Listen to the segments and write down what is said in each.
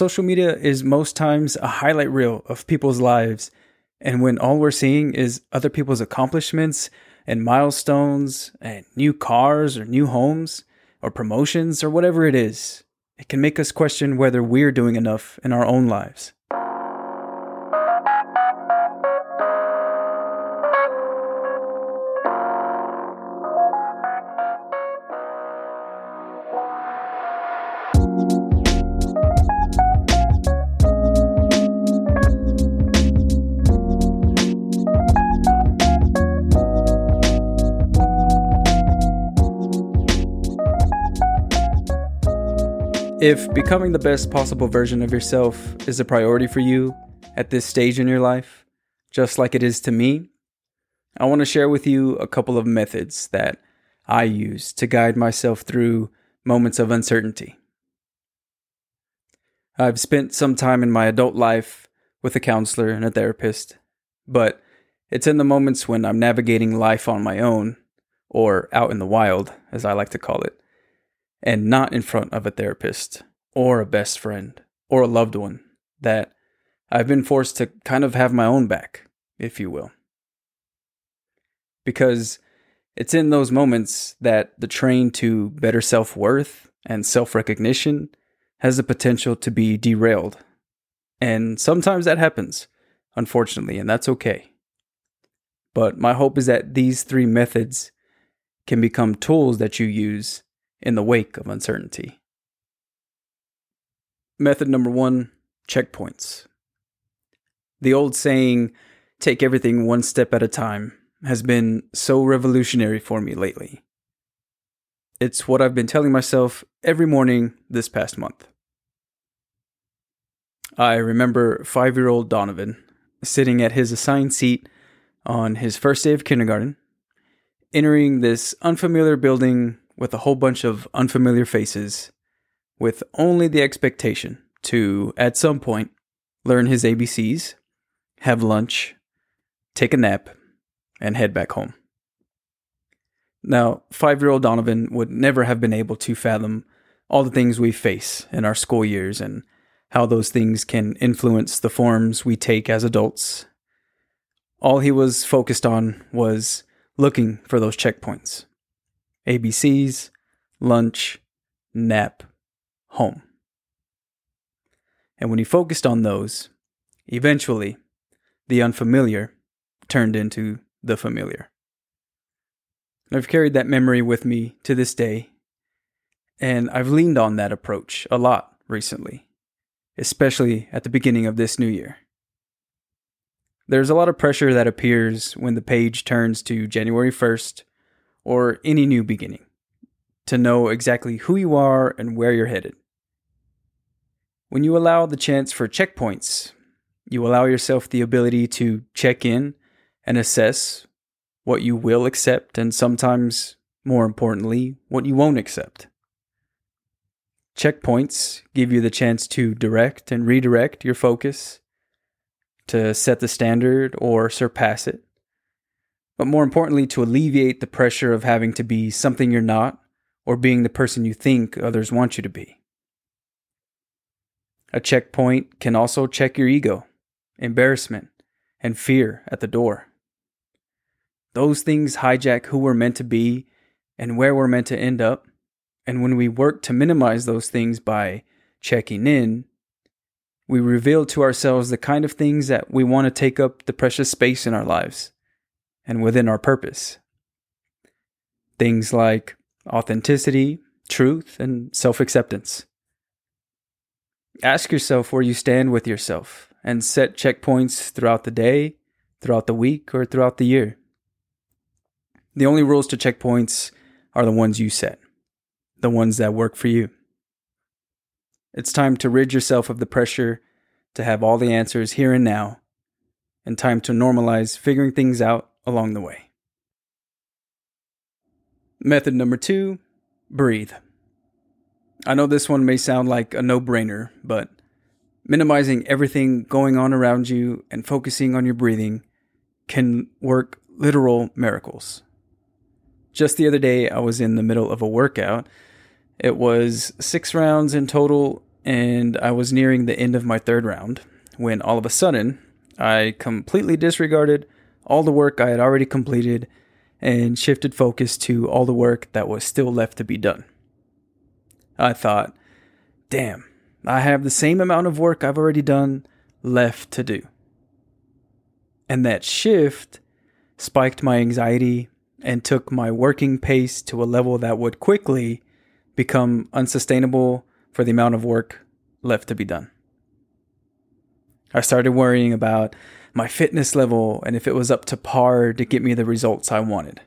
social media is most times a highlight reel of people's lives. And when all we're seeing is other people's accomplishments and milestones and new cars or new homes or promotions or whatever it is, it can make us question whether we're doing enough in our own lives. If becoming the best possible version of yourself is a priority for you at this stage in your life, just like it is to me, I want to share with you a couple of methods that I use to guide myself through moments of uncertainty. I've spent some time in my adult life with a counselor and a therapist, but it's in the moments when I'm navigating life on my own, or out in the wild, as I like to call it, and not in front of a therapist or a best friend or a loved one that I've been forced to kind of have my own back, if you will. Because it's in those moments that the train to better self worth and self recognition has the potential to be derailed. And sometimes that happens, unfortunately, and that's okay. But my hope is that these three methods can become tools that you use in the wake of uncertainty. Method number one checkpoints. The old saying, take everything one step at a time, has been so revolutionary for me lately. It's what I've been telling myself every morning this past month. I remember five year old Donavon sitting at his assigned seat on his first day of kindergarten, entering this unfamiliar building with a whole bunch of unfamiliar faces, with only the expectation to, at some point, learn his ABCs, have lunch, take a nap, and head back home. Now, five year old Donavon would never have been able to fathom all the things we face in our school years and how those things can influence the forms we take as adults. All he was focused on was looking for those checkpoints. ABCs, lunch, nap, home. And when he focused on those, eventually the unfamiliar turned into the familiar. I've carried that memory with me to this day, and I've leaned on that approach a lot recently, especially at the beginning of this new year. There's a lot of pressure that appears when the page turns to January 1st or any new beginning to know exactly who you are and where you're headed. When you allow the chance for checkpoints, you allow yourself the ability to check in and assess what you will accept and sometimes, more importantly, what you won't accept. Checkpoints give you the chance to direct and redirect your focus, to set the standard or surpass it, but more importantly, to alleviate the pressure of having to be something you're not or being the person you think others want you to be. A checkpoint can also check your ego, embarrassment, and fear at the door. Those things hijack who we're meant to be and where we're meant to end up. And when we work to minimize those things by checking in, we reveal to ourselves the kind of things that we want to take up the precious space in our lives and within our purpose. Things like authenticity, truth, and self acceptance. Ask yourself where you stand with yourself and set checkpoints throughout the day, throughout the week, or throughout the year. The only rules to checkpoints are the ones you set, the ones that work for you. It's time to rid yourself of the pressure to have all the answers here and now, and time to normalize figuring things out along the way. Method number two breathe. I know this one may sound like a no brainer, but minimizing everything going on around you and focusing on your breathing can work literal miracles. Just the other day, I was in the middle of a workout. It was six rounds in total, and I was nearing the end of my third round when all of a sudden I completely disregarded all the work I had already completed and shifted focus to all the work that was still left to be done. I thought, damn, I have the same amount of work I've already done left to do. And that shift spiked my anxiety and took my working pace to a level that would quickly become unsustainable for the amount of work left to be done. I started worrying about my fitness level and if it was up to par to get me the results I wanted.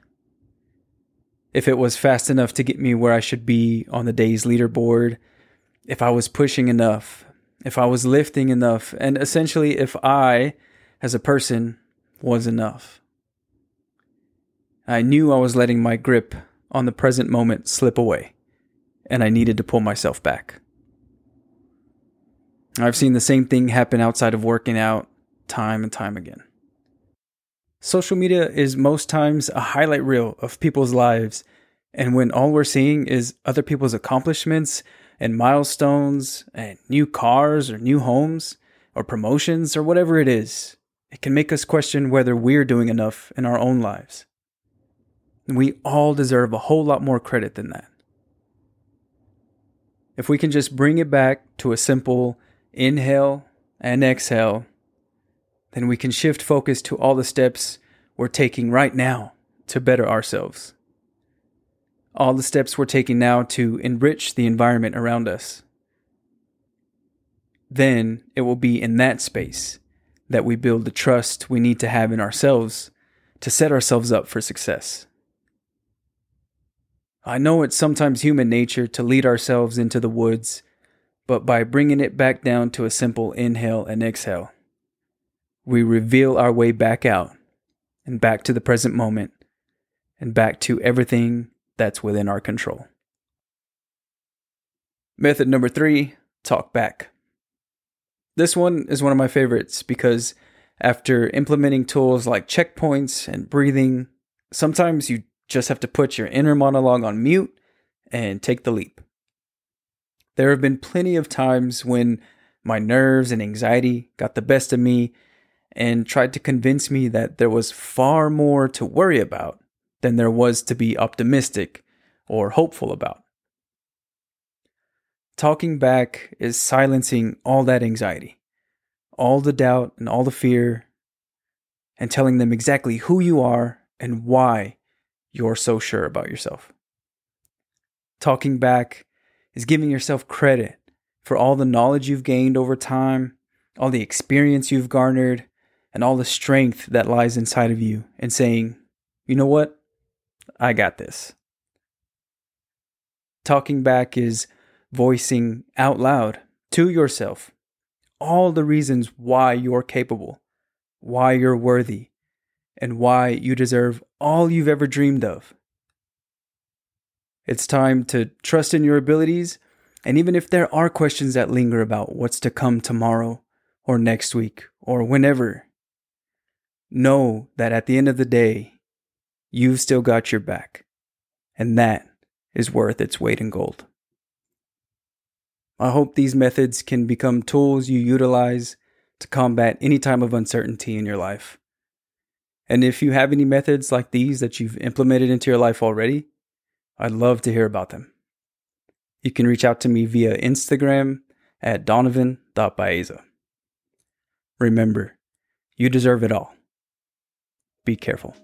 If it was fast enough to get me where I should be on the day's leaderboard, if I was pushing enough, if I was lifting enough, and essentially if I, as a person, was enough. I knew I was letting my grip on the present moment slip away, and I needed to pull myself back. I've seen the same thing happen outside of working out time and time again. Social media is most times a highlight reel of people's lives, and when all we're seeing is other people's accomplishments and milestones and new cars or new homes or promotions or whatever it is, it can make us question whether we're doing enough in our own lives. We all deserve a whole lot more credit than that. If we can just bring it back to a simple inhale and exhale, then we can shift focus to all the steps we're taking right now to better ourselves. All the steps we're taking now to enrich the environment around us. Then it will be in that space that we build the trust we need to have in ourselves to set ourselves up for success. I know it's sometimes human nature to lead ourselves into the woods but by bringing it back down to a simple inhale and exhale, we reveal our way back out and back to the present moment and back to everything that's within our control. Method number three talk back. This one is one of my favorites because after implementing tools like checkpoints and breathing, sometimes you just have to put your inner monologue on mute and take the leap. There have been plenty of times when my nerves and anxiety got the best of me and tried to convince me that there was far more to worry about than there was to be optimistic or hopeful about. Talking back is silencing all that anxiety, all the doubt and all the fear, and telling them exactly who you are and why you're so sure about yourself. Talking back is giving yourself credit for all the knowledge you've gained over time, all the experience you've garnered, and all the strength that lies inside of you, and saying, you know what? I got this. Talking back is voicing out loud to yourself all the reasons why you're capable, why you're worthy, and why you deserve all you've ever dreamed of. It's time to trust in your abilities, and even if there are questions that linger about what's to come tomorrow, or next week, or whenever, know that at the end of the day, you've still got your back, and that is worth its weight in gold. I hope these methods can become tools you utilize to combat any time of uncertainty in your life. And if you have any methods like these that you've implemented into your life already, I'd love to hear about them. You can reach out to me via Instagram at donavon.baeza. Remember, you deserve it all. Be careful.